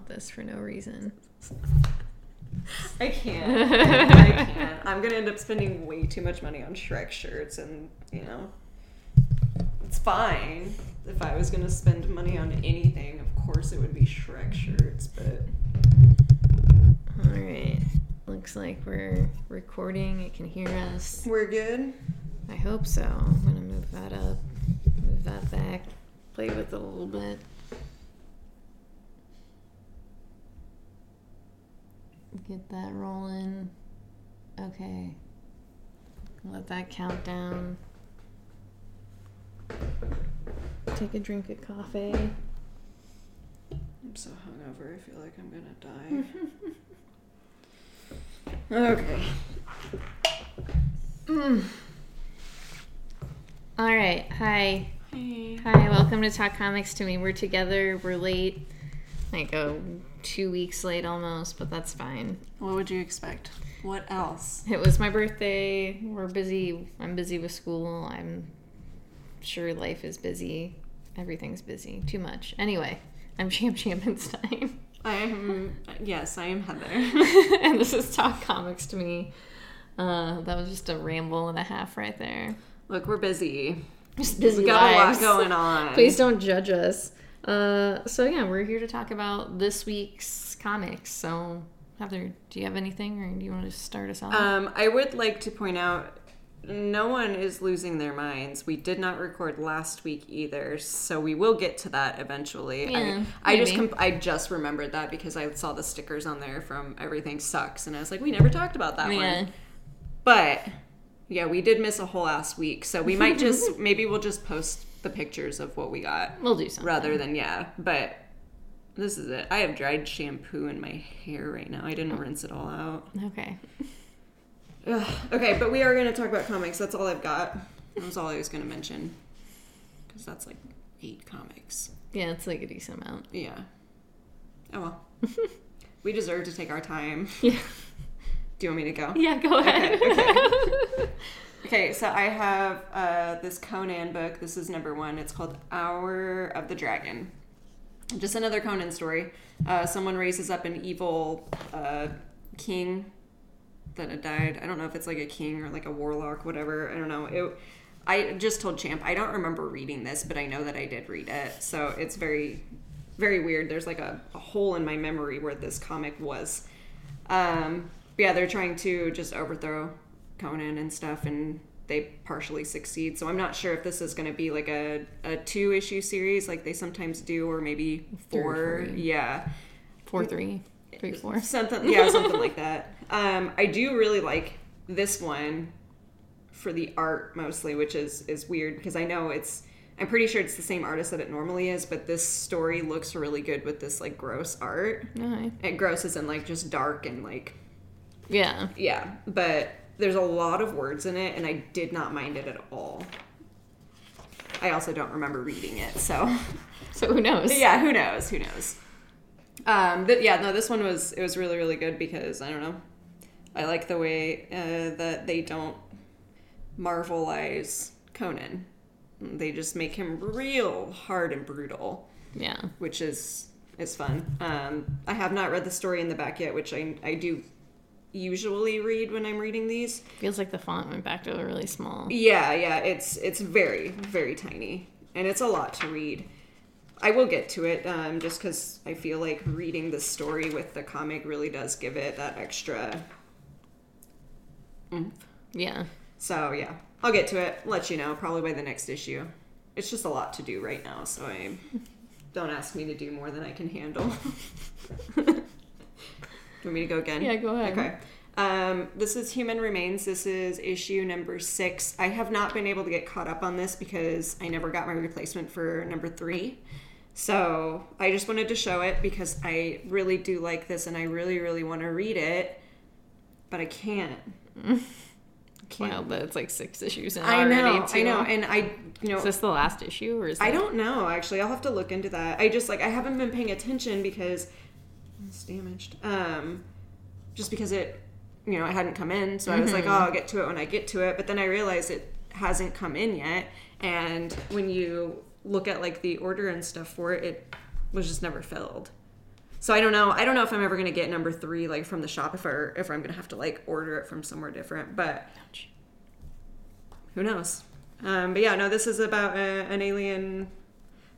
want this for no reason. I can't. I can't. I'm gonna end up spending way too much money on Shrek shirts, and you know, it's fine. If I was gonna spend money on anything, of course it would be Shrek shirts. But All right. Looks like we're recording. It can hear us. we're good. I hope so. I'm gonna move that up, move that back, play with it a little bit. Get that rolling. Okay. Let that count down. Take a drink of coffee. I'm so hungover. I feel like I'm gonna die. okay. Mm. All right. Hi. Hey. Hi, welcome to Talk Comics to Me. We're together. We're late, like a two weeks late almost, but that's fine. What would you expect? What else? It was my birthday. We're busy. I'm busy with school. I'm sure life is busy. Everything's busy. Too much. Anyway, I'm Champ Champenstein, I am. Yes, I am Heather. and this is Talk Comics to Me. Uh, that was just a ramble and a half right there. Look, we're busy. Just busy We got lives. a lot going on. Please don't judge us. Uh, so yeah, we're here to talk about this week's comics. So Heather, do you have anything, or do you want to start us off? Um, I would like to point out no one is losing their minds. We did not record last week either, so we will get to that eventually. Yeah, I, I just comp- I just remembered that because I saw the stickers on there from Everything Sucks, and I was like, we never talked about that yeah, one. But yeah, we did miss a whole ass week, so we might just maybe we'll just post the pictures of what we got we'll do something. rather than yeah. But this is it. I have dried shampoo in my hair right now. I didn't rinse it all out. Okay. Ugh. Okay, but we are going to talk about comics. That's all I've got. That was all I was going to mention. Because that's like eight comics. Yeah, it's like a decent amount. Yeah. Oh well. we deserve to take our time. Yeah. Do you want me to go? Yeah, go ahead. Okay, Okay, so I have uh, this Conan book. This is number one. It's called Hour of the Dragon. Just another Conan story. Uh, someone raises up an evil uh, king that had died. I don't know if it's like a king or like a warlock, whatever. I don't know. It, I just told Champ I don't remember reading this, but I know that I did read it. So it's very, very weird. There's like a, a hole in my memory where this comic was. Um, yeah, they're trying to just overthrow Conan and stuff, and they partially succeed. So I'm not sure if this is going to be like a, a two issue series like they sometimes do, or maybe Three four. four, Yeah. Four, three, three, four. Something, yeah, something like that. Um, I do really like this one for the art mostly, which is is weird because I know it's. I'm pretty sure it's the same artist that it normally is, but this story looks really good with this like gross art. Alright. And gross isn't like just dark and like Yeah. yeah, but there's a lot of words in it, and I did not mind it at all. I also don't remember reading it, so So who knows? yeah, who knows? Who knows? Um, but yeah, no, this one was it was really really good because I don't know, I like the way uh, that they don't marvelize Conan. They just make him real hard and brutal, Yeah. which is is fun. Um, I have not read the story in the back yet, which I I do usually read when I'm reading these. Feels like the font went back to a really small. Yeah, yeah, it's it's very very tiny, and it's a lot to read. I will get to it, um, just because I feel like reading the story with the comic really does give it that extra. oomph. Yeah. So yeah, I'll get to it. Let you know probably by the next issue. It's just a lot to do right now, so I don't ask me to do more than I can handle. do you want me to go again? Yeah, go ahead. Okay. Um, this is Human Remains. This is issue number six. I have not been able to get caught up on this because I never got my replacement for number three. So I just wanted to show it because I really do like this and I really, really want to read it, but I can't. Can't. Wow, it's like six issues in I know, too. I know, and I, you know, Is this the last issue, or is I that- don't know actually. I'll have to look into that. I just like I haven't been paying attention because it's damaged. Um, just because it, you know, it hadn't come in, so I was like, oh, I'll get to it when I get to it. But then I realized it hasn't come in yet. And when you look at like the order and stuff for it, it was just never filled. So I don't know. I don't know if I'm ever gonna get number three like from the shop if or if I'm gonna have to like order it from somewhere different. But who knows? Um, but yeah, no, this is about a, an alien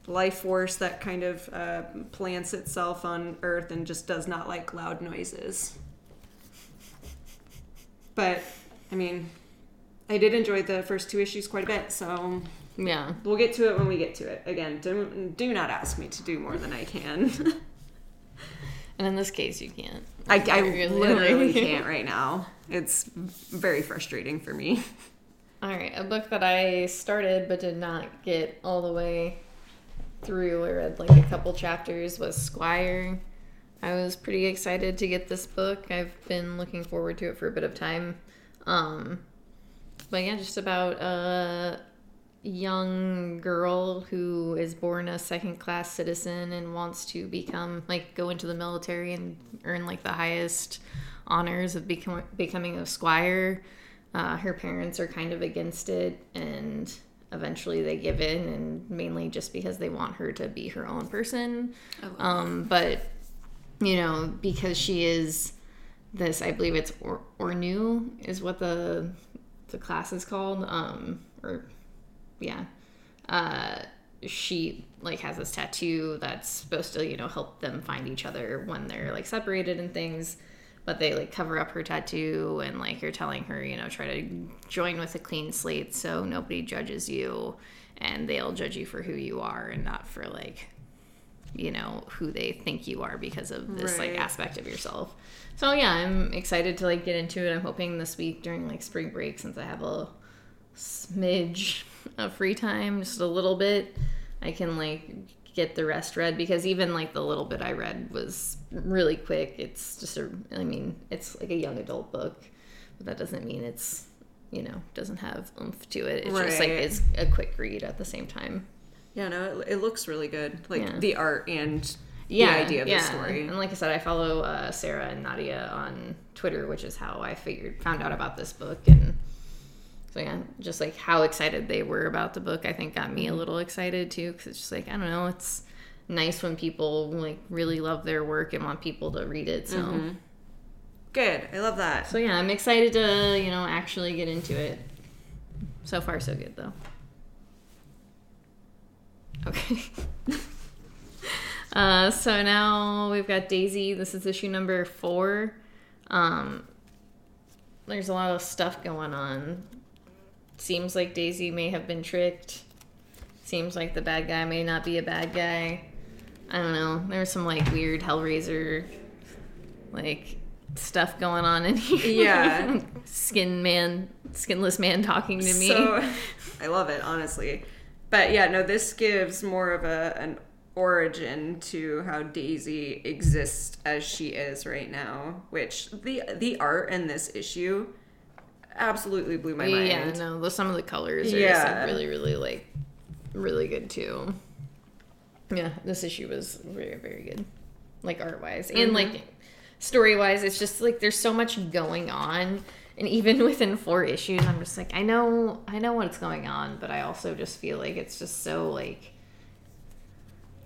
life force that kind of uh, plants itself on Earth and just does not like loud noises. But I mean, I did enjoy the first two issues quite a bit, so Yeah. we'll get to it when we get to it. Again, do, do not ask me to do more than I can. And in this case, you can't. I, I Really? literally can't right now. It's very frustrating for me. All right, a book that I started but did not get all the way through. I read like a couple chapters was Squire. I was pretty excited to get this book. I've been looking forward to it for a bit of time. Um, but yeah, just about a young girl who is born a second class citizen and wants to become like go into the military and earn like the highest honors of becoming a squire. Uh, her parents are kind of against it, and eventually they give in, and mainly just because they want her to be her own person. Um, but you know, because she is this, I believe it's or Ornu is what the the class is called. Um, or yeah, uh, she like has this tattoo that's supposed to you know help them find each other when they're like separated and things. But they like cover up her tattoo and like you're telling her you know try to join with a clean slate so nobody judges you and they'll judge you for who you are and not for like you know who they think you are because of this Right. like aspect of yourself so yeah i'm excited to like get into it i'm hoping this week during like spring break since i have a smidge of free time just a little bit i can like get the rest read because even like the little bit i read was really quick it's just a i mean it's like a young adult book but that doesn't mean it's you know doesn't have oomph to it it's just like it's a quick read at the same time Yeah, no, it, it looks really good. Like Yeah. the art and yeah, the idea of yeah. the story. And like I said, I follow uh, Sara and Nadia on Twitter, which is how I figured found out about this book. And so yeah, just like how excited they were about the book, I think got me a little excited too, because it's just like I don't know, it's nice when people like really love their work and want people to read it. So Mm-hmm. Good. I love that. so yeah, I'm excited to you know actually get into it. So far, so good though. Okay. uh, so now we've got Daisy. This is issue number four. Um, there's a lot of stuff going on. Seems like Daisy may have been tricked. Seems like the bad guy may not be a bad guy. I don't know. There was some like weird Hellraiser, like stuff going on in here. Yeah. Skin man, skinless man talking to me. So I love it, honestly. But yeah, no, this gives more of a an origin to how Daisy exists as she is right now, which the the art in this issue absolutely blew my mind. Yeah, no, some of the colors are just Yeah. like really, really like really good too. Yeah, this issue was very, very good, like art wise Mm-hmm. and like story wise. It's just like there's so much going on, and even within four issues, I'm just like I know, I know what's going on, but I also just feel like it's just so like.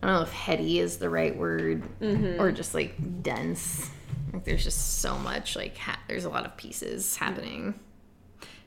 I don't know if heady is the right word Mm-hmm. or just like dense. Like there's just so much like ha- there's a lot of pieces happening.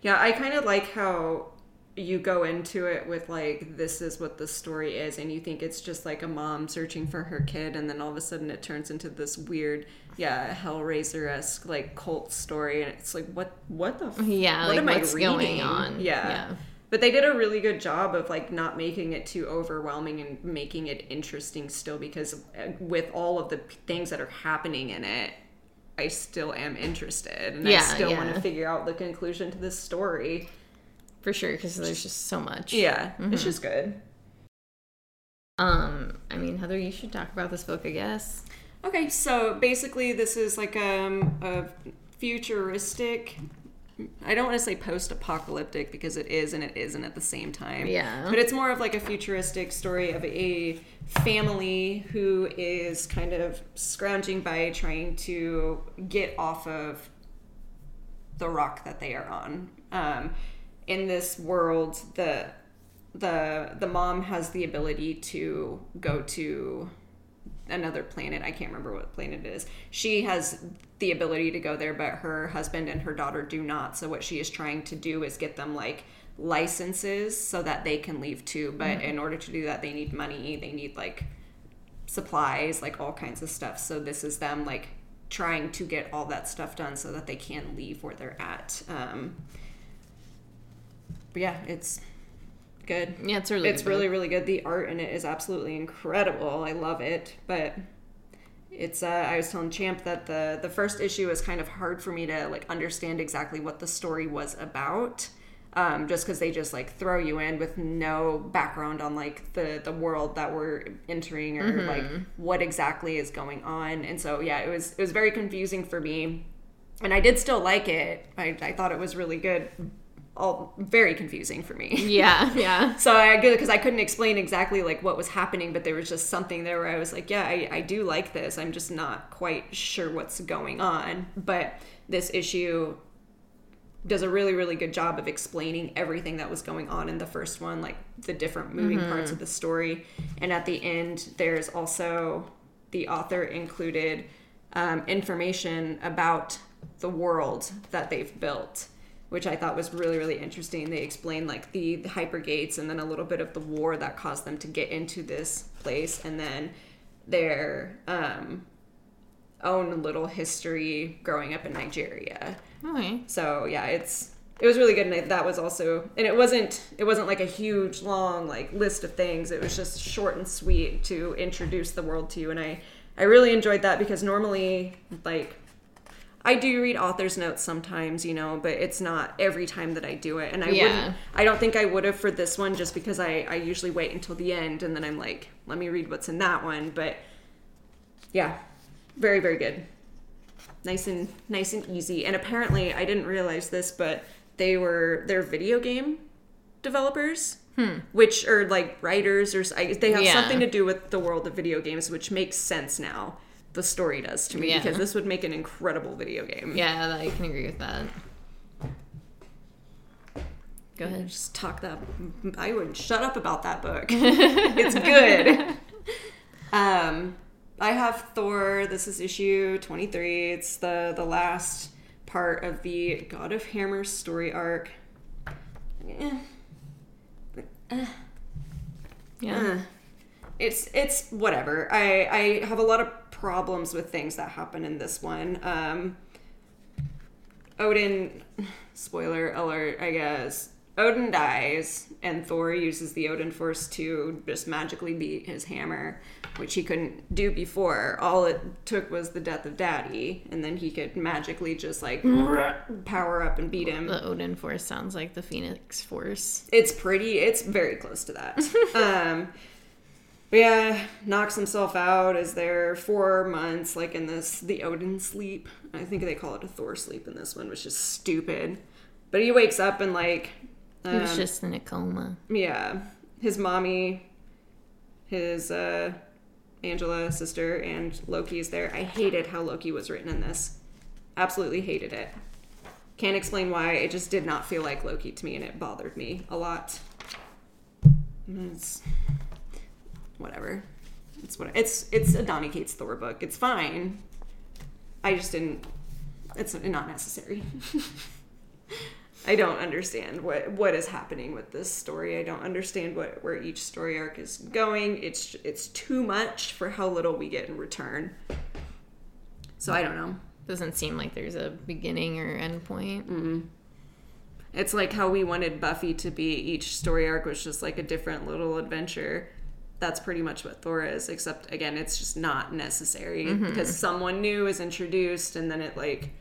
Yeah, I kind of like how you go into it with like this is what the story is and you think it's just like a mom searching for her kid and then all of a sudden it turns into this weird yeah hellraiser-esque like cult story and it's like what what the f- Yeah, what like am I what's going reading? on? yeah. Yeah. but they did a really good job of like not making it too overwhelming and making it interesting still because uh, with all of the p- things that are happening in it I still am interested and I Yeah, still want to figure out the conclusion to this story. For sure because there's just so much Yeah, Mm-hmm. it's just good. um i mean heather you should talk about this book i guess Okay, so basically, this is like um, a futuristic. I don't want to say post-apocalyptic because it is and it isn't at the same time. Yeah. But it's more of like a futuristic story of a family who is kind of scrounging by trying to get off of the rock that they are on. Um, in this world, the the the mom has the ability to go to another planet. I can't remember what planet it is. She has the ability to go there, but her husband and her daughter do not. So what she is trying to do is get them like licenses so that they can leave too. But mm-hmm. in order to do that, they need money. They need like supplies, like all kinds of stuff. So this is them like trying to get all that stuff done so that they can leave where they're at. Um, but yeah, it's good. Yeah, it's really it's really really good. The art in it is absolutely incredible. I love it, but it's uh, I was telling Champ that the the first issue is kind of hard for me to like understand exactly what the story was about. Um, just because they just like throw you in with no background on like the the world that we're entering or mm-hmm. like what exactly is going on and so yeah it was it was very confusing for me and i did still like it i, I thought it was really good all very confusing for me. Yeah, yeah. so I because I couldn't explain exactly like what was happening, but there was just something there where I was like, yeah, I, I do like this. I'm just not quite sure what's going on. But this issue does a really really good job of explaining everything that was going on in the first one like the different moving mm-hmm. parts of the story and at the end there's also the author included um, information about the world that they've built which I thought was really, really interesting. They explained like the, the hyper gates and then a little bit of the war that caused them to get into this place and then their um, own little history growing up in Nigeria. Okay. So yeah, it's it was really good and that was also and it wasn't it wasn't like a huge long like list of things it was just short and sweet to introduce the world to you and i i really enjoyed that because normally like I do read author's notes sometimes, you know, but it's not every time that I do it. And I yeah. wouldn't I don't think I would have for this one just because I, I usually wait until the end and then I'm like, let me read what's in that one. But yeah. Very, very good. Nice and nice and easy. And apparently I didn't realize this, but they were they're video game developers. Hmm. Which are like writers or they have yeah. something to do with the world of video games, which makes sense now the story does to me yeah. because this would make an incredible video game. Yeah, I can agree with that. Go ahead. Just talk that. I wouldn't shut up about that book. it's good. um, I have Thor. This is issue twenty three. It's the the last part of the God of Hammer story arc. Yeah. Uh, yeah. Uh, it's it's whatever. I I have a lot of problems with things that happen in this one. Um, Odin, spoiler alert, I guess. Odin dies, and Thor uses the Odin Force to just magically beat his hammer, which he couldn't do before. All it took was the death of Daddy, and then he could magically just like power up and beat him. The Odin Force sounds like the Phoenix Force. It's pretty. It's very close to that. um, but yeah, knocks himself out. Is there four months, like in this, the Odin sleep. I think they call it a Thor sleep in this one, which is stupid. But he wakes up and like. Um, he was um, just in a coma. Yeah. His mommy, his uh, Angela sister, and Loki is there. I hated how Loki was written in this. Absolutely hated it. Can't explain why. It just did not feel like Loki to me, and it bothered me a lot. It's whatever. It's what it's it's a Donny Cates Thor book. It's fine. I just didn't. It's not necessary. I don't understand what what is happening with this story. I don't understand what where each story arc is going. It's it's too much for how little we get in return. So I don't know. Doesn't seem like there's a beginning or end point. Mm-hmm. It's like how we wanted Buffy to be. Each story arc was just like a different little adventure that's pretty much what Thor is, except again, it's just not necessary mm-hmm. because someone new is introduced and then it like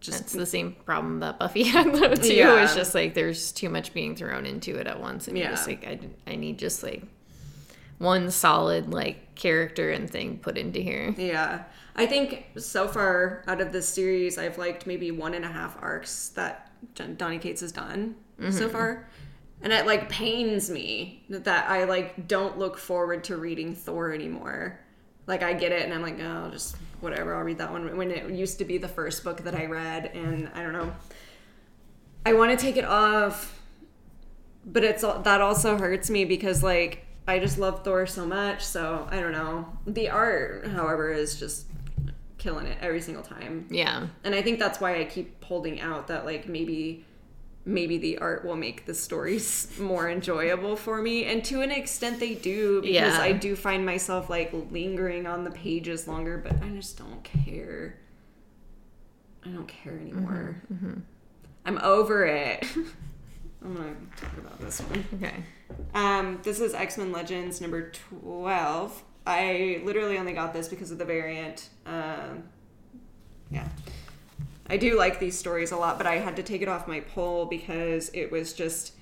just it's the same problem that Buffy had though too. Yeah. It's just like there's too much being thrown into it at once, and yeah. you're just like I, I need just like one solid like character and thing put into here. Yeah, I think so far out of this series, I've liked maybe one and a half arcs that Donny Cates has done mm-hmm. so far and it like pains me that I like don't look forward to reading Thor anymore. Like I get it, and I'm like, oh, just whatever. I'll read that one when it used to be the first book that I read, and I don't know. I want to take it off but it's that also hurts me because like I just love Thor so much. So I don't know. The art, however, is just killing it every single time. Yeah. And I think that's why I keep holding out that like maybe maybe the art will make the stories more enjoyable for me and to an extent they do because Yeah. I do find myself like lingering on the pages longer but I just don't care. I don't care anymore. I'm over it. I'm going to talk about this one. Okay. Um, this is X Men Legends number 12. I literally only got this because of the variant. Um, yeah. I do like these stories a lot, but I had to take it off my poll because it was just.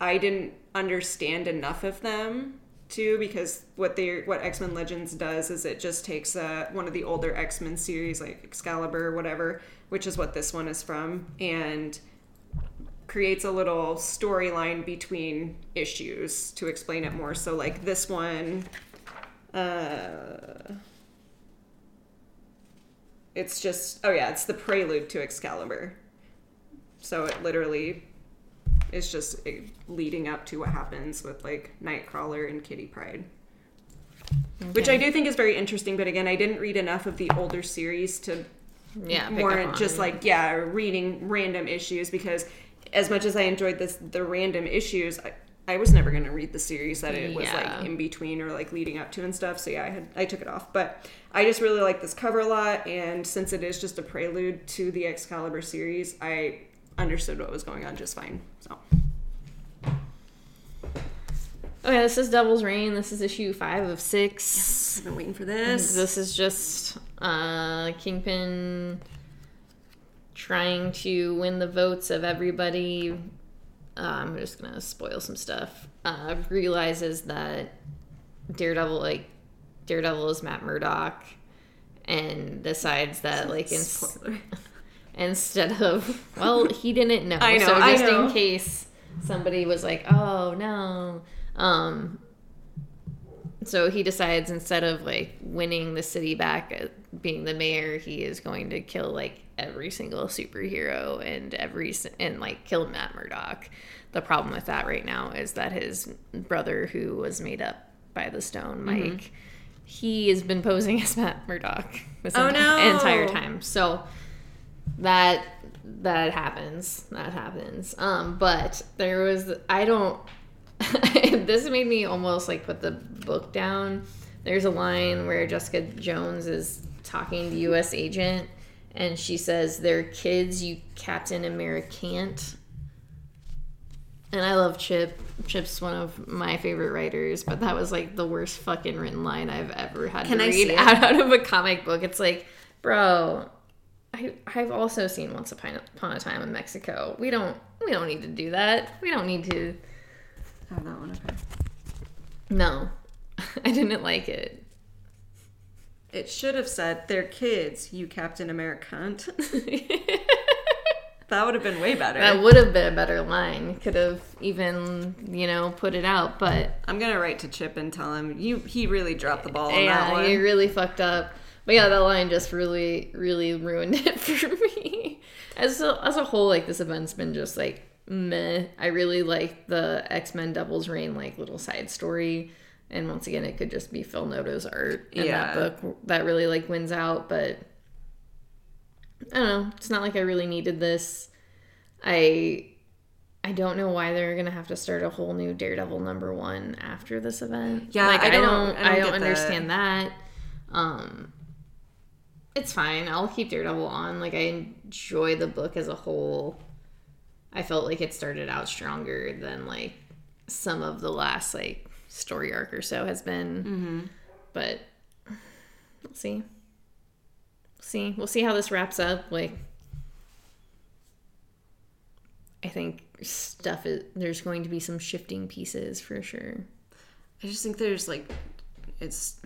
I didn't understand enough of them too because what they what X-Men Legends does is it just takes uh, one of the older X-Men series like Excalibur or whatever, which is what this one is from and creates a little storyline between issues to explain it more. So like this one uh it's just oh yeah, it's the prelude to Excalibur. So it literally is just eh, leading up to what happens with like Nightcrawler and Kitty Pryde. Which I do think is very interesting, but again, I didn't read enough of the older series to Yeah. warrant just like yeah reading random issues because as much as i enjoyed this the random issues i, I was never going to read the series that it was Yeah. like in between or like leading up to and stuff so yeah i had i took it off but i just really like this cover a lot and since it is just a prelude to the excalibur series i understood what was going on just fine so Okay, this is Devil's Reign. This is issue five of six. i've been waiting for this This is just uh, Kingpin trying to win the votes of everybody. Uh, I'm just gonna spoil some stuff. Uh, realizes that Daredevil, like Daredevil, is Matt Murdock, and decides that like in, instead of well, he didn't know. I know, so just know. in case somebody was like, oh no. Um, so he decides instead of like winning the city back, uh, being the mayor, he is going to kill like every single superhero and every and like killed Matt Murdock. The problem with that right now is that his brother, who was made up by the Stone, Mm-hmm. Mike, he has been posing as Matt Murdock this Oh, enti- no. entire time. So that that happens. That happens. Um, but there was I don't. this made me almost like put the book down. There's a line where Jessica Jones is talking to U.S. agent, and she says, "They're kids you Captain America can't." And I love Chip. Chip's one of my favorite writers, but that was like the worst fucking written line I've ever had Can to I read out, out of a comic book. It's like, bro, I, I've also seen Once Upon a, Upon a Time in Mexico. We don't we don't need to do that. We don't need to. oh that one okay No, I didn't like it. It should have said they're kids you captain america cunt that would have been way better That would have been a better line. Could have even you know put it out, but I'm gonna write to Chip and tell him you he really dropped the ball on that yeah, he really fucked up. But yeah, that line just really, really ruined it for me. As a, as a whole, like this event's been just like meh. I really like the X Men Devil's Reign like little side story, and once again, it could just be Phil Noto's art in Yeah. that book that really like wins out. But I don't know. It's not like I really needed this. I I don't know why they're gonna have to start a whole new Daredevil number one after this event. Yeah, like I I don't- don't, I I don't don't, get that. understand that. Um, it's fine. I'll keep Daredevil on. Like I enjoy the book as a whole. I felt like it started out stronger than like some of the last like story arc or so has been. Mm-hmm. But we'll see. We'll see. We'll see how this wraps up. Like I think stuff is there's going to be some shifting pieces for sure. I just think there's like it's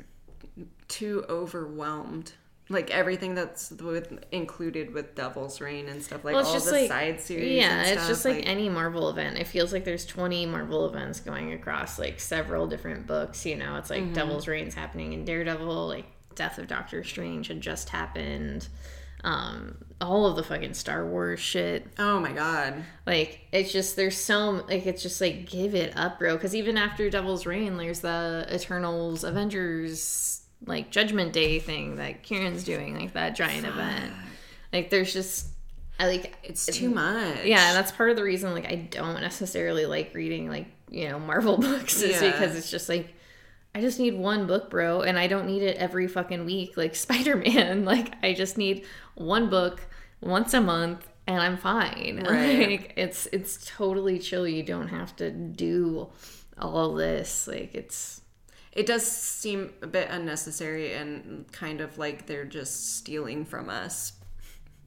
too overwhelmed. Like everything that's with included with Devil's Reign and stuff like Well, all the like- side series. Yeah, it's stuff, just like, any Marvel event. It feels like there's 20 Marvel events going across like several different books. You know, it's like Mm-hmm. Devil's Reign's happening in Daredevil, like Death of Doctor Strange had just happened. um, all of the fucking Star Wars shit. Oh my god. Like it's just there's so like it's just like give it up, bro. Because even after Devil's Reign, there's the Eternals, Avengers, like Judgment Day thing that Kieron's doing, like that giant event. Like there's just I like It's too much. yeah, and that's part of the reason like I don't necessarily like reading like you know Marvel books is Yeah. because it's just like I just need one book, bro, and I don't need it every fucking week like Spider Man. Like I just need one book once a month, and I'm fine. Right. Like it's it's totally chill. You don't have to do all this. Like it's It does seem a bit unnecessary and kind of like they're just stealing from us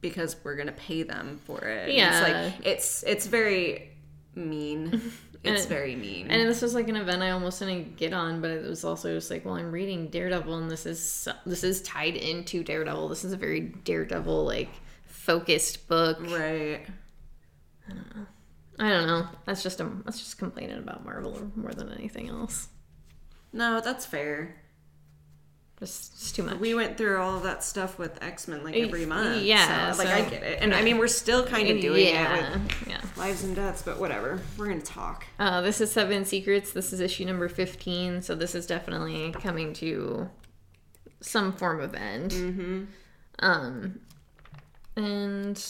because we're gonna pay them for it. Yeah. It's like it's it's very mean. It's it- very mean. And this was like an event I almost didn't get on, but it was also just like, well, I'm reading Daredevil, and this is this is tied into Daredevil. This is a very Daredevil like focused book. right. I don't know. That's just a that's just complaining about Marvel more than anything else. No, that's fair. Just it's too much. We went through all of that stuff with X Men like every month. yeah, so, like so- I get it, and I mean we're still kind of doing yeah, it with yeah. lives and deaths, but whatever. We're gonna talk. Uh, this is Seven Secrets. This is issue number fifteen. So this is definitely coming to some form of end. Mm-hmm. Um, and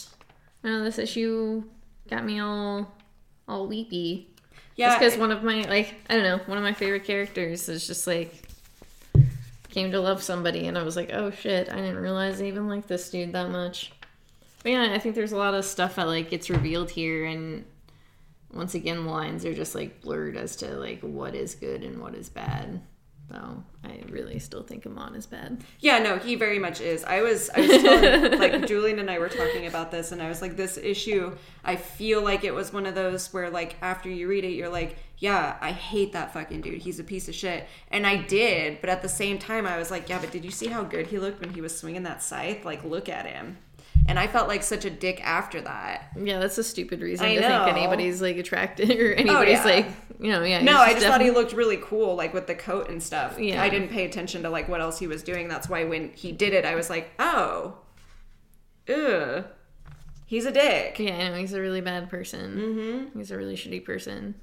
I know this issue got me all all weepy. Yeah, because one of my like I don't know one of my favorite characters is just like came to love somebody and I was like oh shit I didn't realize I even liked this dude that much. But yeah, I think there's a lot of stuff that like gets revealed here and once again the lines are just like blurred as to like what is good and what is bad. So I really still think Amon is bad. Yeah, no, he very much is. I was, I was telling, like Julian and I were talking about this, and I was like, this issue, I feel like it was one of those where, like, after you read it, you're like, yeah, I hate that fucking dude. He's a piece of shit, and I did. But at the same time, I was like, yeah, but did you see how good he looked when he was swinging that scythe? Like, look at him. And I felt like such a dick after that. Yeah, that's a stupid reason I to know. think anybody's like attracted or anybody's yeah. like you know yeah. No, I just thought he looked really cool, like with the coat and stuff. Yeah. I didn't pay attention to like what else he was doing. That's why when he did it, I was like, oh, ugh, he's a dick. Yeah, I know he's a really bad person. Mm-hmm. He's a really shitty person.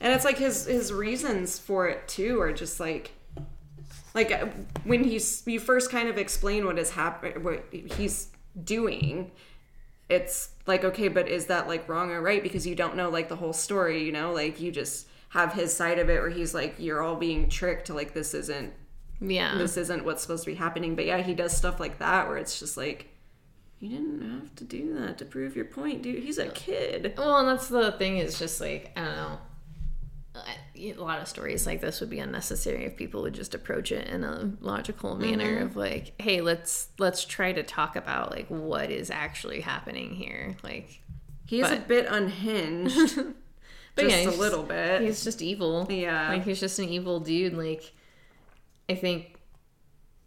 And it's like his his reasons for it too are just like, like uh, when he's you first kind of explain what is happen what he's doing. It's like okay, but is that like wrong or right? Because you don't know like the whole story, you know, like you just have his side of it where he's like you're all being tricked like this isn't Yeah. this isn't what's supposed to be happening. But yeah, he does stuff like that where it's just like, you didn't have to do that to prove your point, dude. He's a kid. Well, and that's the thing is just like I don't know. A lot of stories like this would be unnecessary if people would just approach it in a logical manner Mm-hmm. of like, hey, let's let's try to talk about like what is actually happening here. Like, He is a bit unhinged, but just yeah, a little bit. He's just evil. Yeah. Like he's just an evil dude. Like I think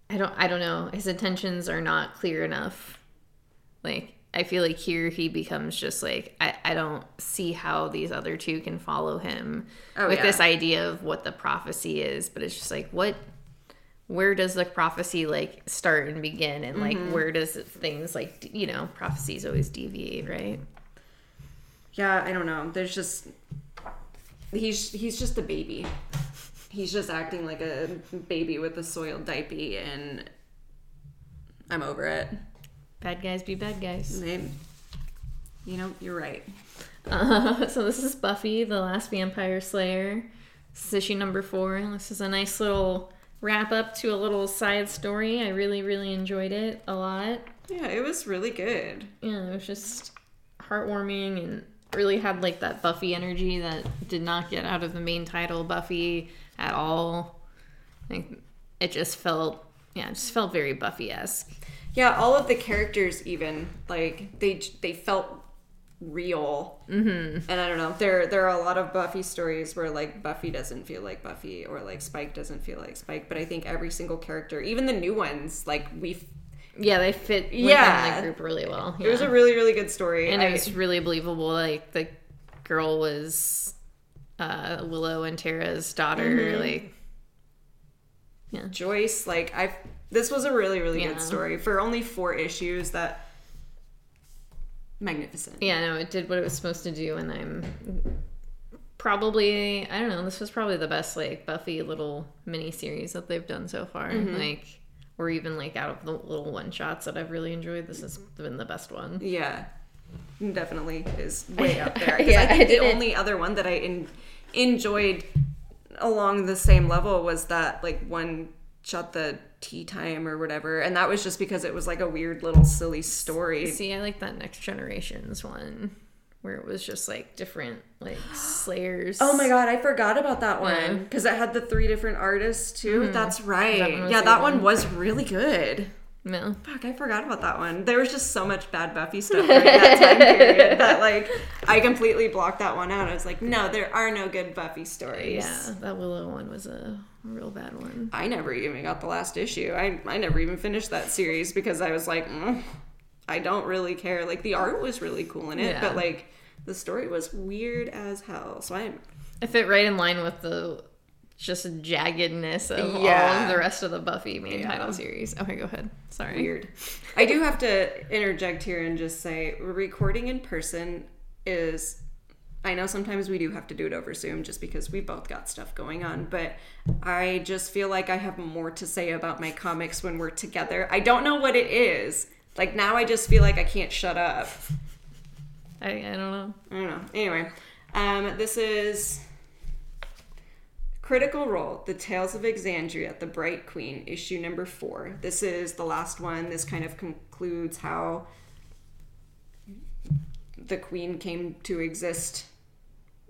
I don't I don't know. His intentions are not clear enough. Like I feel like here he becomes just like I, I don't see how these other two can follow him Oh, with yeah. this idea of what the prophecy is, but it's just like what where does the prophecy like start and begin and like Mm-hmm. where does things like you know prophecies always deviate right Yeah, I don't know. There's just he's he's just a baby. He's just acting like a baby with a soiled diaper, and I'm over it. Bad guys be bad guys They- you know, you're right. Uh, so this is Buffy, the Last Vampire Slayer. This is issue number four. This is a nice little wrap up to a little side story. I really, really enjoyed it a lot. Yeah, it was really good. Yeah, it was just heartwarming and really had like that Buffy energy that did not get out of the main title Buffy at all. Like it just felt, yeah, it just felt very Buffy esque. Yeah, all of the characters even like they they felt real. Mm-hmm. And I don't know, there there are a lot of Buffy stories where like Buffy doesn't feel like Buffy or like Spike doesn't feel like Spike, but I think every single character, even the new ones, like we, Yeah, they fit within Yeah. the group really well. it was a really really good story. and I- it was really believable. Like the girl was uh, Willow and Tara's daughter. Mm-hmm. Like, Joyce, like I This was a really, really Yeah. good story for only four issues. That magnificent. Yeah, no, it did what it was supposed to do, and I'm probably I don't know. This was probably the best like Buffy little mini series that they've done so far. Mm-hmm. Like, or even like out of the little one shots that I've really enjoyed, this has been the best one. Yeah, definitely is way up there. Yeah, I think I the didn't- only other one that I in, enjoyed along the same level was that like one shot the tea time or whatever, and that was just because it was like a weird little silly story. See, I like that Next Generations one where it was just like different like slayers. Oh my god, I forgot about that one Yeah. because it had the three different artists too. Mm-hmm. That's right. That one was yeah, that one was really good. No. Fuck, I forgot about that one. There was just so much bad Buffy stuff during that time period that like I completely blocked that one out. I was like, no, there are no good Buffy stories. Yeah, that Willow one was a real bad one. I never even got the last issue. I I never even finished that series because I was like, mm, I don't really care. Like the art was really cool in it, Yeah. but like the story was weird as hell. So I'm It fit right in line with the just jaggedness of all of the rest of the Buffy main Yeah. title series. Okay, go ahead. Sorry. weird. I do have to interject here and just say recording in person is I know sometimes we do have to do it over Zoom just because we both got stuff going on, but I just feel like I have more to say about my comics when we're together. I don't know what it is. Like now I just feel like I can't shut up. I, I don't know. I don't know. Anyway, um, this is Critical Role: The Tales of Exandria, the Bright Queen, issue number four. This is the last one. This kind of concludes how the queen came to exist,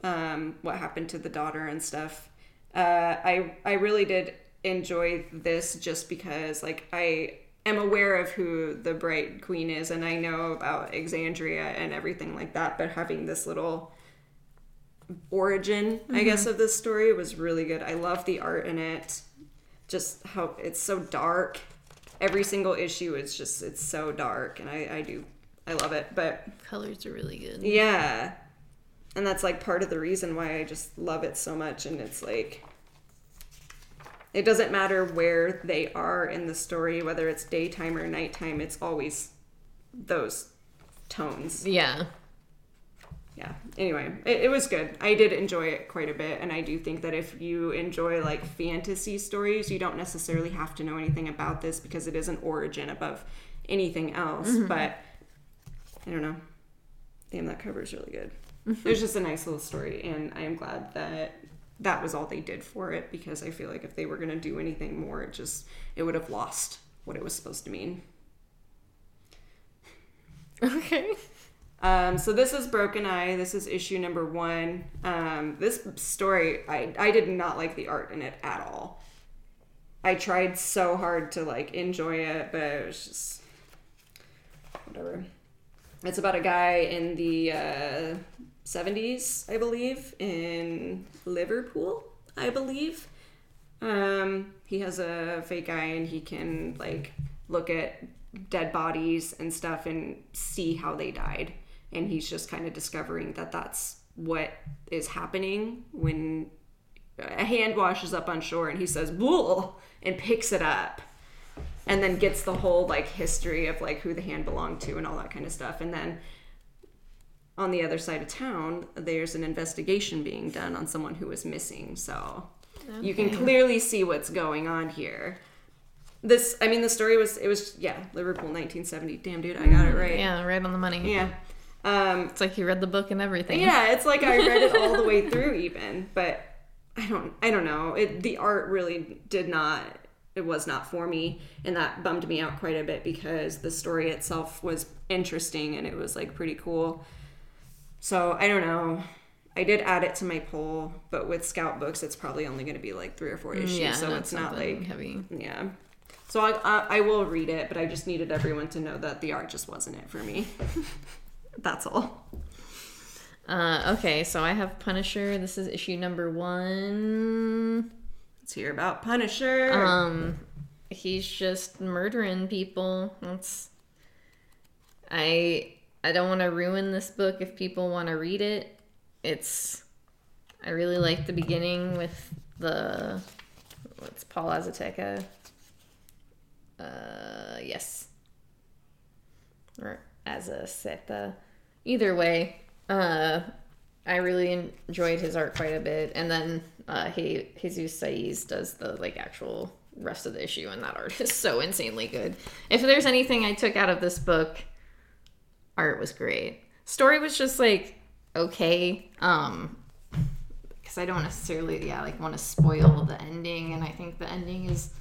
um, what happened to the daughter and stuff. Uh, I I really did enjoy this just because like I am aware of who the Bright Queen is and I know about Exandria and everything like that. But having this little origin, I guess, mm-hmm. of this story was really good. I love the art in it. Just how it's so dark. Every single issue is just it's so dark, and I I do I love it. But Colors are really good. yeah. And that's like part of the reason why I just love it so much. And it's like, it doesn't matter where they are in the story, whether it's daytime or nighttime, it's always those tones. Yeah. Yeah. Anyway, it, it was good. I did enjoy it quite a bit. And I do think that if you enjoy like fantasy stories, you don't necessarily have to know anything about this because it is an origin above anything else. Mm-hmm. But I don't know. Damn, that cover is really good. Mm-hmm. it was just a nice little story. And I am glad that that was all they did for it because I feel like if they were going to do anything more, it just, it would have lost what it was supposed to mean. Okay. Um, so this is Broken Eye. This is issue number one. Um, this story, I, I did not like the art in it at all. I tried so hard to like enjoy it, but it was just whatever. It's about a guy in the uh, 70s, I believe, in Liverpool, I believe. Um, he has a fake eye and he can like look at dead bodies and stuff and see how they died. And he's just kind of discovering that that's what is happening when a hand washes up on shore and he says "bull" and picks it up and then gets the whole like history of like who the hand belonged to and all that kind of stuff. And then on the other side of town there's an investigation being done on someone who is missing. So you can clearly see what's going on here. This i mean the story was it was yeah liverpool 1970 damn dude i got it mm, right. Yeah, right on the money. yeah um It's like you read the book and everything. yeah, it's like I read it all the way through even, but I don't I don't know. It the art really did not it was not for me and that bummed me out quite a bit because the story itself was interesting and it was like pretty cool. So, I don't know. I did add it to my poll, but with Scout books it's probably only going to be like 3 or 4 issues, Mm, Yeah, so not it's not like heavy. yeah. So I, I I will read it, but I just needed everyone to know that the art just wasn't it for me. That's all. Uh, okay, so I have Punisher. This is issue number one. Let's hear about Punisher. Um, he's just murdering people. That's. I I don't want to ruin this book if people want to read it. It's. I really like the beginning with the. What's Paul Azateca? Uh, yes. Or as a Seta. Either way, uh, I really enjoyed his art quite a bit. And then uh, he, Jesus Saiz does the like actual rest of the issue, and that art is so insanely good. If there's anything I took out of this book, art was great. Story was just like okay. Um, because I don't necessarily, yeah, like want to spoil the ending, and I think the ending is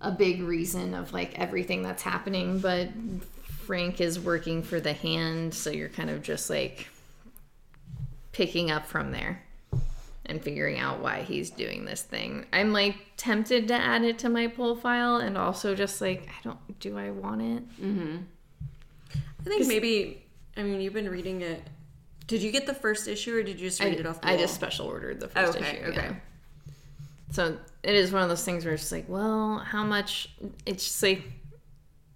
a big reason of like everything that's happening. But Frank is working for the hand, so you're kind of just like picking up from there and figuring out why he's doing this thing. I'm like tempted to add it to my pull file and also just like I don't do I want it? Mm-hmm. I think maybe. I mean, you've been reading it. Did you get the first issue, or did you just read I, it off the I wall? just special ordered the first Okay, issue. okay. yeah. So it is one of those things where it's like, well, how much? It's just like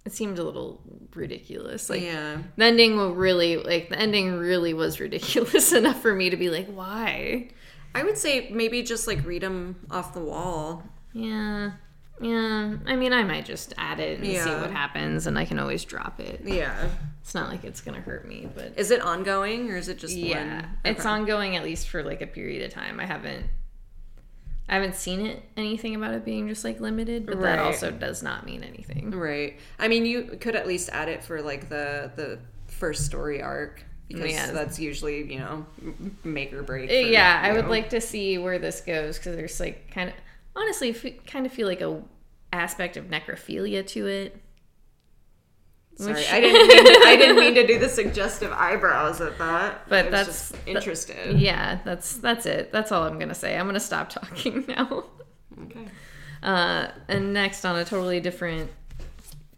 it seemed a little ridiculous. Like yeah. the ending will really like the ending really was ridiculous enough for me to be like, why? I would say maybe just like read them off the wall. Yeah. Yeah, I mean, I might just add it and see what happens, and I can always drop it. Yeah. It's not like it's gonna hurt me, but Is it ongoing or is it just yeah, one? it's Okay. ongoing at least for like a period of time. I haven't, I haven't seen it anything about it being just like limited, but that also does not mean anything. Right. I mean, you could at least add it for like the the first story arc because Yeah. that's usually you know make or break. Uh, for, yeah, I you would like to see where this goes because there's like kind of honestly f- kind of feel like a aspect of necrophilia to it. Sorry, I didn't. Mean to, I didn't mean to do the suggestive eyebrows at that. But I that's- just interested. Yeah, that's that's it. That's all I'm gonna say. I'm gonna stop talking now. Okay. Uh, and next, on a totally different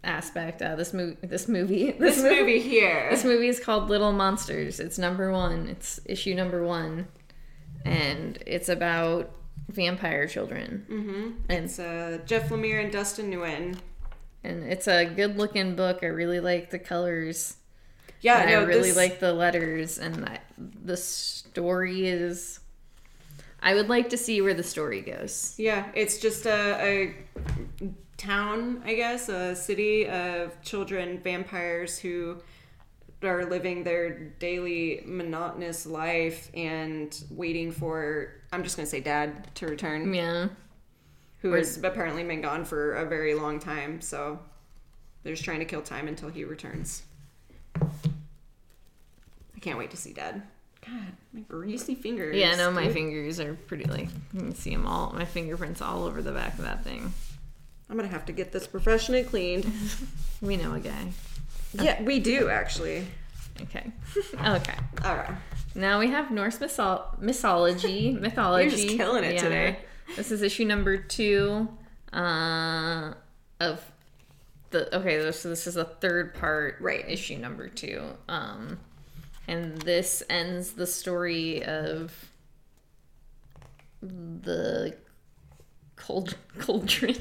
aspect, uh, this movie, this movie, This movie here. this movie is called Little Monsters. It's number one. It's issue number one, and it's about vampire children. Mm-hmm. And It's uh, Jeff Lemire and Dustin Nguyen. And it's a good looking book. I really like the colors. Yeah, no, I really this, like the letters, and I, the story is. I would like to see where the story goes. Yeah, it's just a, a town, I guess, a city of children vampires who are living their daily monotonous life and waiting for I'm just gonna say dad to return, Yeah. Who has apparently been gone for a very long time. So they're just trying to kill time until he returns. I can't wait to see dad. God, my greasy fingers. Yeah, no, my dude. fingers are pretty like you can see them all. My fingerprints all over the back of that thing. I'm gonna have to get this professionally cleaned. We know a guy. Yeah, we do actually. Okay. okay. All right. Now we have Norse mythol- mythology. mythology. You're just killing it today. This is issue number two uh, of the. Okay, so this is the third part. Right. Issue number two. Um, and this ends the story of the cold cauldron.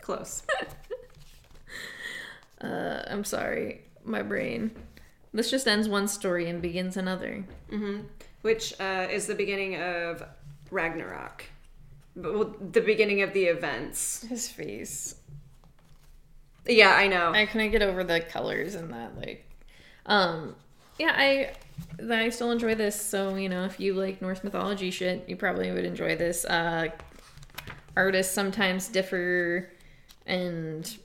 Close. Uh, I'm sorry, my brain. This just ends one story and begins another. Which uh, is the beginning of Ragnarok. But, Well, the beginning of the events. His face. Yeah, I know. I couldn't get over the colors and that like um yeah, I I still enjoy this. So, you know, if you like Norse mythology shit, you probably would enjoy this. Uh artists sometimes differ and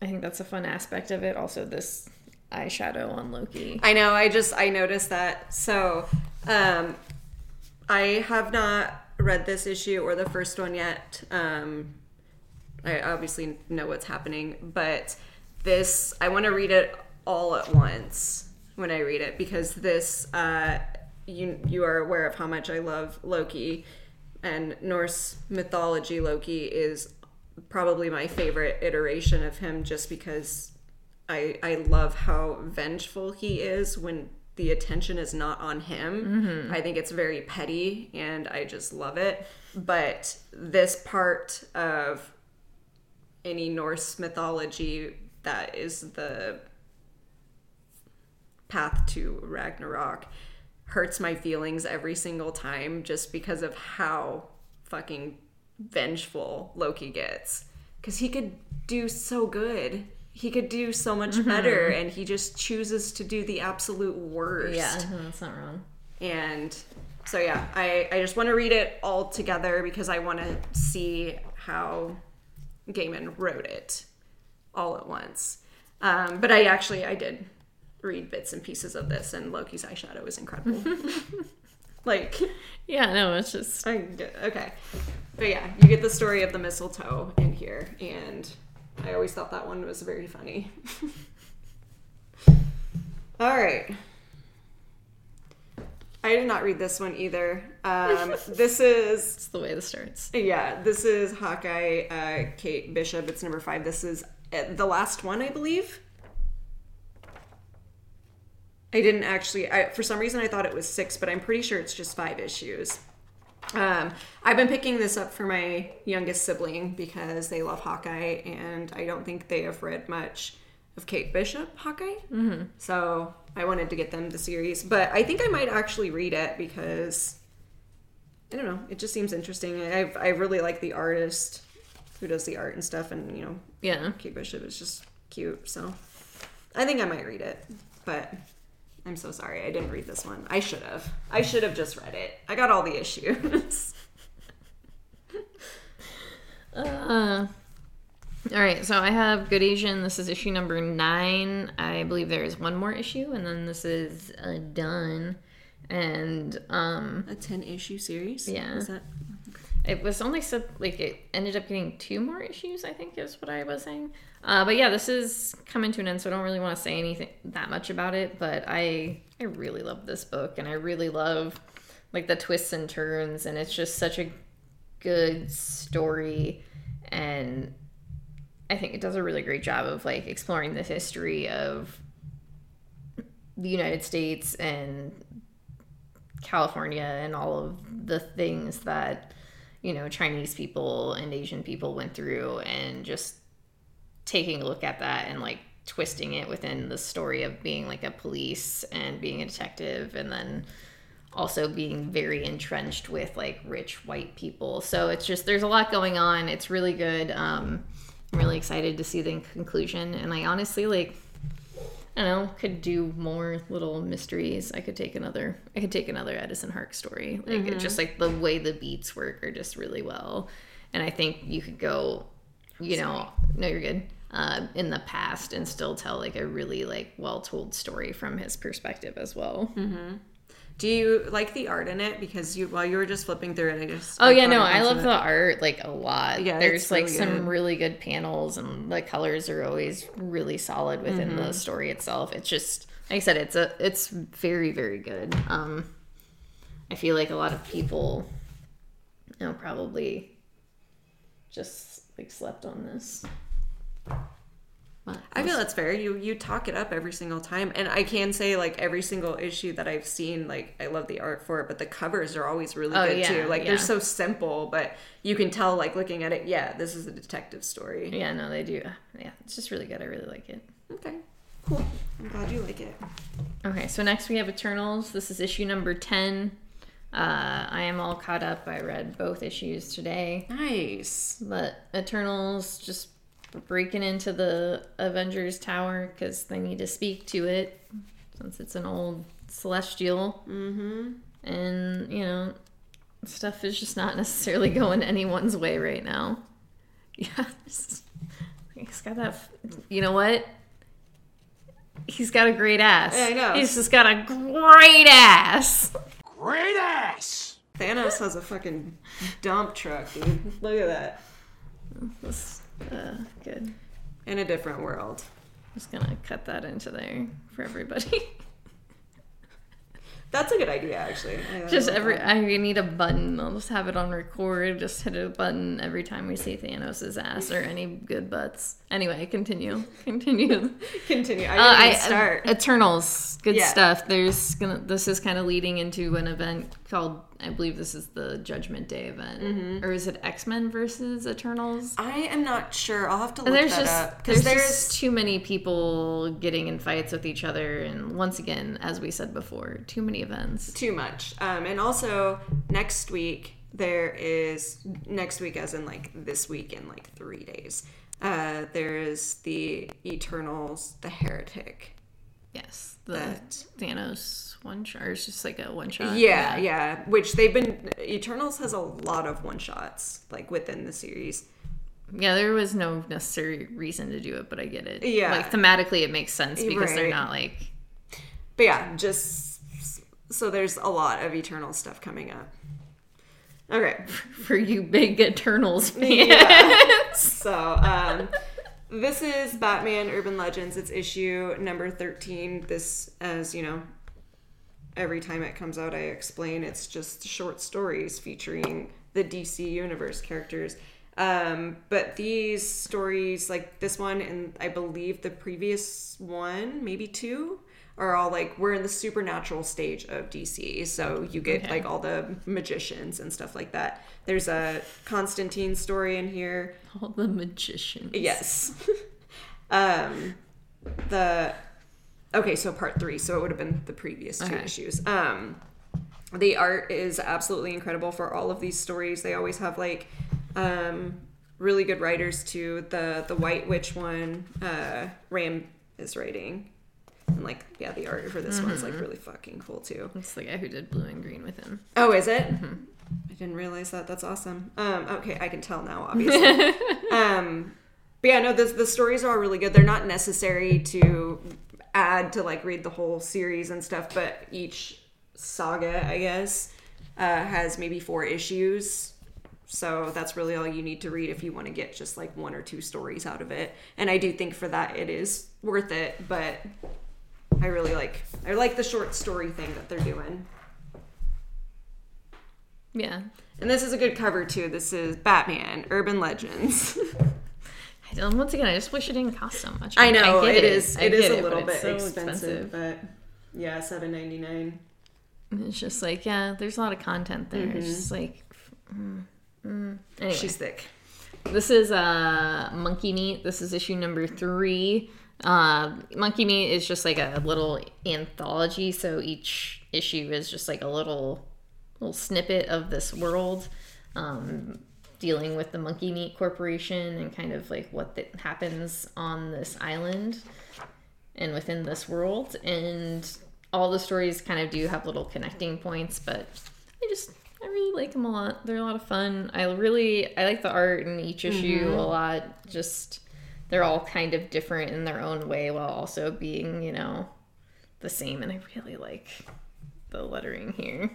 I think that's a fun aspect of it. Also this eyeshadow on Loki. I know. I just I noticed that. So, um, I have not read this issue or the first one yet. Um, I obviously know what's happening, but this I want to read it all at once when I read it because this uh, you you are aware of how much I love Loki and Norse mythology. Loki is probably my favorite iteration of him just because I I love how vengeful he is when the attention is not on him. Mm-hmm. I think it's very petty and I just love it. But this part of any Norse mythology that is the path to Ragnarok hurts my feelings every single time just because of how fucking vengeful Loki gets. because he could do so good. He could do so much Mm-hmm. better, and he just chooses to do the absolute worst. Yeah, that's not wrong. And so yeah, I, I just want to read it all together because I want to see how Gaiman wrote it all at once. Um, but I actually I did read bits and pieces of this, and Loki's eyeshadow is incredible. like Yeah, no, it's just I, okay, but yeah, you get the story of the mistletoe in here, and I always thought that one was very funny. All right. I did not read this one either. Um, this is it's the way this starts. yeah, this is Hawkeye, uh, Kate Bishop. It's number five. This is uh, the last one, I believe. I didn't actually. I, for some reason, I thought it was six, but I'm pretty sure it's just five issues. Um, I've been picking this up for my youngest sibling because they love Hawkeye, and I don't think they have read much of Kate Bishop Hawkeye. Mm-hmm. So I wanted to get them the series, but I think I might actually read it because I don't know. It just seems interesting. I I really like the artist who does the art and stuff, and you know, Yeah. Kate Bishop is just cute. So I think I might read it, but I'm so sorry I didn't read this one. I should have. I should have just read it. I got all the issues. Uh, all right, so I have Good Asian. This is issue number nine. I believe there is one more issue, and then this is uh, done. And um, A ten issue series. Yeah. Is that? It was only so like it ended up getting two more issues. I think is what I was saying. Uh, but yeah, this is coming to an end, so I don't really want to say anything that much about it. But I I really love this book, and I really love like the twists and turns, and it's just such a good story, and I think it does a really great job of like exploring the history of the United States and California and all of the things that you know Chinese people and Asian people went through and just taking a look at that and like twisting it within the story of being like a police and being a detective and then also being very entrenched with like rich white people. So it's just there's a lot going on. It's really good. Um I'm really excited to see the conclusion and I honestly like I don't know, could do more little mysteries. I could take another I could take another Edison Hark story. Like it's just like the way the beats work are just really well. And I think you could go, you know, no you're good. Uh, in the past and still tell like a really like well told story from his perspective as well. Do you like the art in it? Because you while you were just flipping through it, I just Oh yeah, no, I love the art like a lot. Yeah, there's like really some good. really good panels, and the colors are always really solid within Mm-hmm. the story itself. It's just like I said, it's a it's very very good. Um, I feel like a lot of people, you know, probably just like slept on this. But I feel that's fair. You you talk it up every single time, and I can say like every single issue that I've seen, like I love the art for it, but the covers are always really Oh, good yeah, too. Like yeah. they're so simple, but you can tell like looking at it, yeah, this is a detective story. yeah, no, they do. Yeah, it's just really good. I really like it. Okay, cool. I'm glad you like it. Okay, so next we have Eternals. This is issue number 10. Uh, I am all caught up. I read both issues today. Nice. But Eternals just breaking into the Avengers Tower because they need to speak to it since it's an old celestial. Mm-hmm. And, you know, stuff is just not necessarily going anyone's way right now. Yeah. He's got that. You know what? He's got a great ass. Yeah, I know. He's just got a great ass. Great ass! Thanos has a fucking dump truck, dude. Look at that. This, uh, good. In a different world. Just gonna cut that into there for everybody. That's a good idea, actually. I just every that. I need a button. I'll just have it on record. Just hit a button every time we see Thanos' ass or any good butts. Anyway, continue. Continue. continue. I Uh, I start. Eternals, good Yeah. stuff. There's gonna. This is kind of leading into an event called. I believe this is the Judgment Day event, Mm-hmm. or is it X Men versus Eternals? I am not sure. I'll have to look there's that just up there's, because just too many people getting in fights with each other, and once again, as we said before, too many events. too much. Um, and also next week, there is next week, as in like this week in like three days. Uh, there is the Eternals, the Heretic. Yes, the That- Thanos one shot. Or it's just like a one shot. yeah, yeah. Which they've been Eternals has a lot of one shots like within the series. Yeah, there was no necessary reason to do it, but I get it. Yeah. Like thematically it makes sense because they're not like But yeah, just so there's a lot of Eternal stuff coming up. Okay. for you big Eternals fans. Yeah. so, um, this is Batman Urban Legends. It's issue number 13. This, as you know, every time it comes out, I explain it's just short stories featuring the DC Universe characters. Um, but these stories, like this one and I believe the previous one, maybe two, are all like we're in the supernatural stage of DC. So you get Okay. like all the magicians and stuff like that. There's a Constantine story in here. All the magicians. Yes. um, the okay, so part three. So it would have been the previous two Okay. issues. Um, the art is absolutely incredible for all of these stories. They always have like um, really good writers too. The the White Witch one, uh, Ram is writing. And like yeah, the art for this one's like really fucking cool too. It's the guy who did Blue in Green with him. Oh, is it? I didn't realize that. That's awesome. Um, okay, I can tell now, obviously. um, but yeah, no, the, the stories are all really good. They're not necessary to add to like read the whole series and stuff, but each saga, I guess, uh, has maybe four issues. So that's really all you need to read if you want to get just like one or two stories out of it. And I do think for that it is worth it, but I really like I like the short story thing that they're doing. Yeah. And this is a good cover too. This is Batman Urban Legends. I don't, once again, I just wish it didn't cost so much. I know get it is. It is a little but bit so expensive, but yeah, seven ninety nine. It's just like, yeah, there's a lot of content there. It's just like, mm, mm. anyway. She's thick. This is uh Monkey Meat. This is issue number three. Uh, Monkey Meat is just like a little anthology, so each issue is just like a little little snippet of this world, um, dealing with the Monkey Meat Corporation and kind of like what that happens on this island and within this world. And all the stories kind of do have little connecting points, but I just I really like them a lot. They're a lot of fun. I really I like the art in each issue a mm-hmm. lot. Just they're all kind of different in their own way while also being, you know, the same. And I really like the lettering here.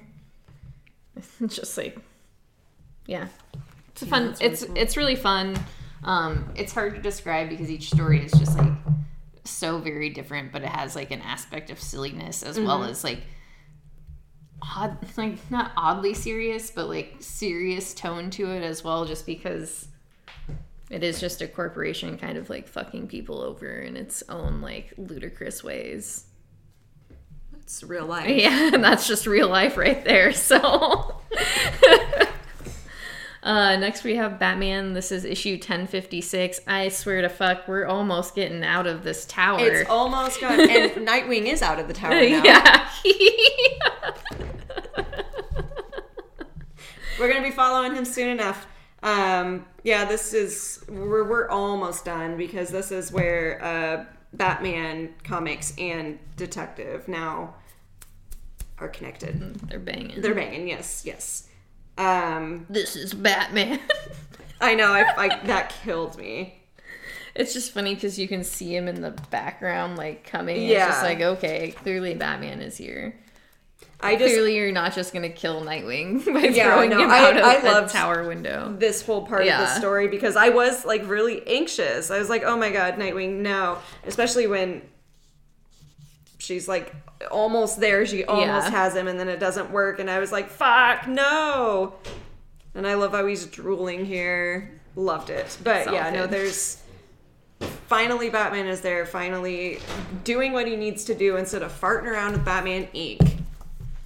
It's just like yeah. It's a fun it's it's really fun. Um it's hard to describe because each story is just like so very different, but it has like an aspect of silliness as well as like odd like not oddly serious, but like serious tone to it as well, just because it is just a corporation kind of like fucking people over in its own like ludicrous ways. It's real life. Yeah, and that's just real life right there. So uh next we have Batman. This is issue 1056. I swear to fuck, we're almost getting out of this tower. It's almost gone. And Nightwing is out of the tower now. yeah. We're gonna be following him soon enough. Um, yeah, this is we're we're almost done because this is where uh, Batman comics and Detective now are connected. They're banging. They're banging. Yes, yes. Um, this is Batman. I know. I, I that killed me. it's just funny because you can see him in the background, like coming. It's Yeah. just like, okay, clearly Batman is here. I just clearly, you're not just gonna kill Nightwing by Yeah, throwing no, him I- out of I the tower window. this whole part of the story because I was like really anxious. I was like, "Oh my god, Nightwing, no!" Especially when she's like almost there. She almost Yeah. has him, and then it doesn't work. And I was like, "Fuck, no!" And I love how he's drooling here. Loved it. But yeah, no, there's finally Batman is there, finally doing what he needs to do instead of farting around with Batman Inc.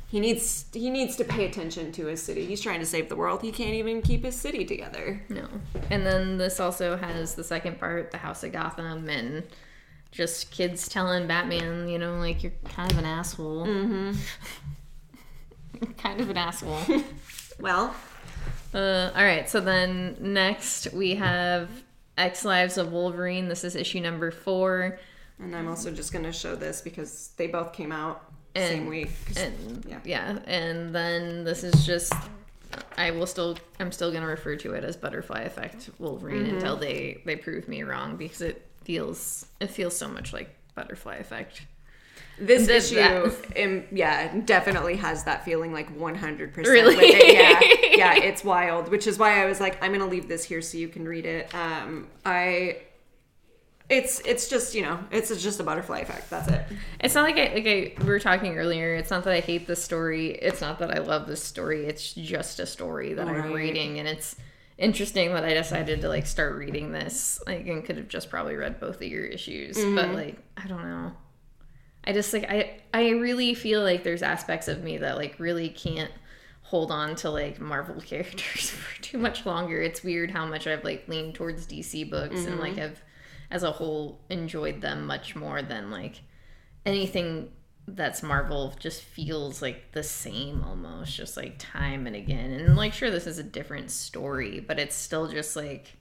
He needs he needs to pay attention to his city. He's trying to save the world. He can't even keep his city together. No. And then this also has the second part, the House of Gotham, and just kids telling Batman, you know, like you're kind of an asshole. Mm-hmm. kind of an asshole. Well, Uh, all right, so then next we have X Lives of Wolverine. This is issue number four. And I'm also just gonna show this because they both came out same week. And Yeah. yeah. and then this is just I will still I'm still gonna refer to it as Butterfly Effect Wolverine Mm-hmm. until they they prove me wrong because it feels it feels so much like Butterfly Effect. This issue, um, yeah, definitely has that feeling like 100%. Really? with it. Yeah, yeah, it's wild, which is why I was like, I'm going to leave this here so you can read it. Um, I, it's, it's just, you know, it's just a butterfly effect. That's it. It's not like I like I we were talking earlier. It's not that I hate this story. It's not that I love this story. It's just a story that I'm reading, and it's interesting that I decided to like start reading this. Like, and could have just probably read both of your issues, but mm-hmm. like I don't know. I just like I I really feel like there's aspects of me that like really can't hold on to like Marvel characters for too much longer. It's weird how much I've like leaned towards DC books and like mm-hmm. have as a whole enjoyed them much more than like anything that's Marvel just feels like the same almost, just like time and again. And like, sure, this is a different story, but it's still just like,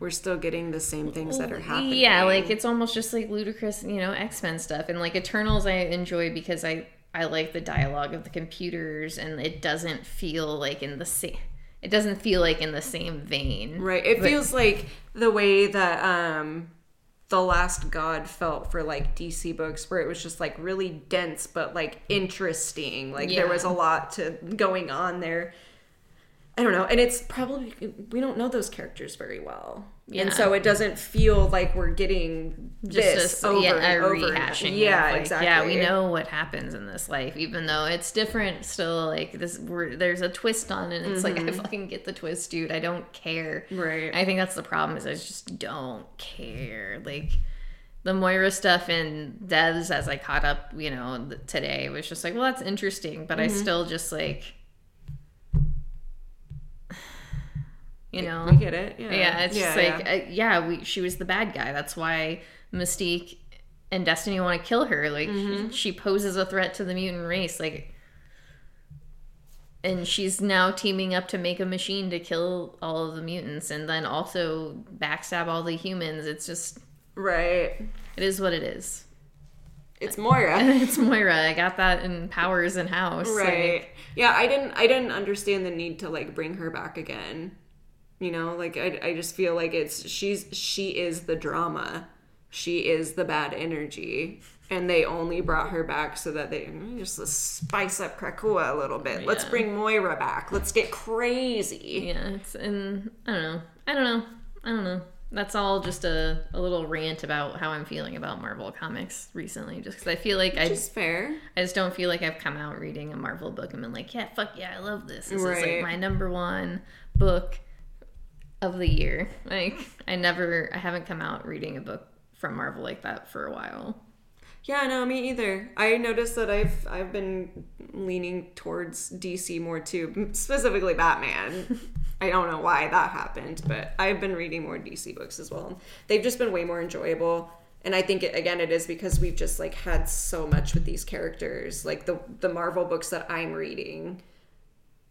We're still getting the same things that are happening. yeah, like it's almost just like ludicrous, you know, X Men stuff. And like Eternals, I enjoy because I I like the dialogue of the computers, and it doesn't feel like in the same. It doesn't feel like in the same vein. Right. It But- feels like the way that um The Last God felt for like DC books where it was just like really dense but like interesting. Like there was a lot to going on there. I don't know. And it's probably we don't know those characters very well. Yeah. And so it doesn't feel like we're getting Just this a- over yeah, and over. rehashing. Yeah, like, exactly. Yeah, we know what happens in this life, even though it's different. Still, like this, we're, there's a twist on it. And it's like I fucking get the twist, dude. I don't care. Mm-hmm. Right. I think that's the problem. Is I just don't care. Like the Moira stuff and Devs, as I caught up, you know, today was just like, well, that's interesting, but I Mm-hmm. still just like. You know, We get it. Yeah. yeah, it's just yeah. like uh, yeah, we she was the bad guy. That's why Mystique and Destiny want to kill her. Like Mm-hmm. she poses a threat to the mutant race. Like, and she's now teaming up to make a machine to kill all of the mutants, and then also backstab all the humans. It's just Right. it is what it is. It's Moira. it's Moira. I got that in Powers and House. right Like, yeah i didn't i didn't understand the need to like bring her back again you know like i, I just feel like it's she's she is the drama she is the bad energy and they only brought her back so that they just spice up Krakoa a little bit. Let's bring Moira back. Let's get crazy. yeah, it's and I don't know. I don't know. I don't know. That's all just a, a little rant about how I'm feeling about Marvel comics recently. Just because I feel like I Which is fair. I just don't feel like I've come out reading a Marvel book and been like, yeah, fuck yeah, I love this. This is like my number one book of the year. Like I never, I haven't come out reading a book from Marvel like that for a while. Yeah, no, me either. I noticed that I've I've been leaning towards DC more too, specifically Batman. I don't know why that happened, but I've been reading more DC books as well. They've just been way more enjoyable, and I think it, again it is because we've just like had so much with these characters. Like the the Marvel books that I'm reading,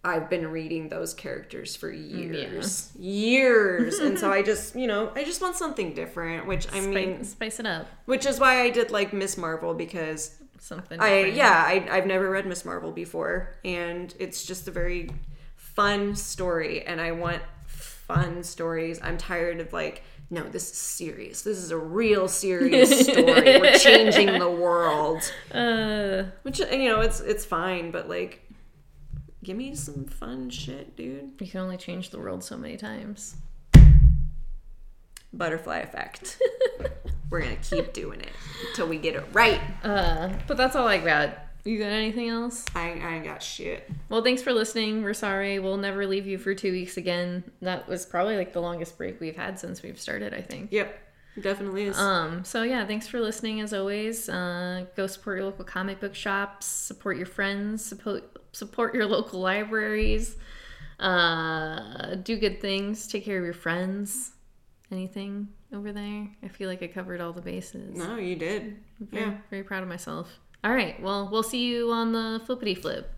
I've been reading those characters for years, years, and so I just you know I just want something different. Which I mean, Spice, it up. which is why I did like Miss Marvel because Something. I yeah I I've never read Miss Marvel before and it's just a very fun story and I want fun stories. I'm tired of like no this is serious. This is a real serious story. We're changing the world. Uh, Which you know it's it's fine but like give me some fun shit, dude. you can only change the world so many times. Butterfly effect. We're going to keep doing it until we get it right. Uh, but that's all I got. You got anything else? I, I ain't got shit. Well, thanks for listening. We're sorry. We'll never leave you for two weeks again. That was probably like the longest break we've had since we've started, I think. Yep. Definitely is. Um, so yeah, thanks for listening as always. Uh, go support your local comic book shops, support your friends, support support your local libraries. Uh, do good things, take care of your friends. Anything over there? I feel like I covered all the bases. no, you did. Very, Yeah. very proud of myself. All right, well, we'll see you on the flippity flip.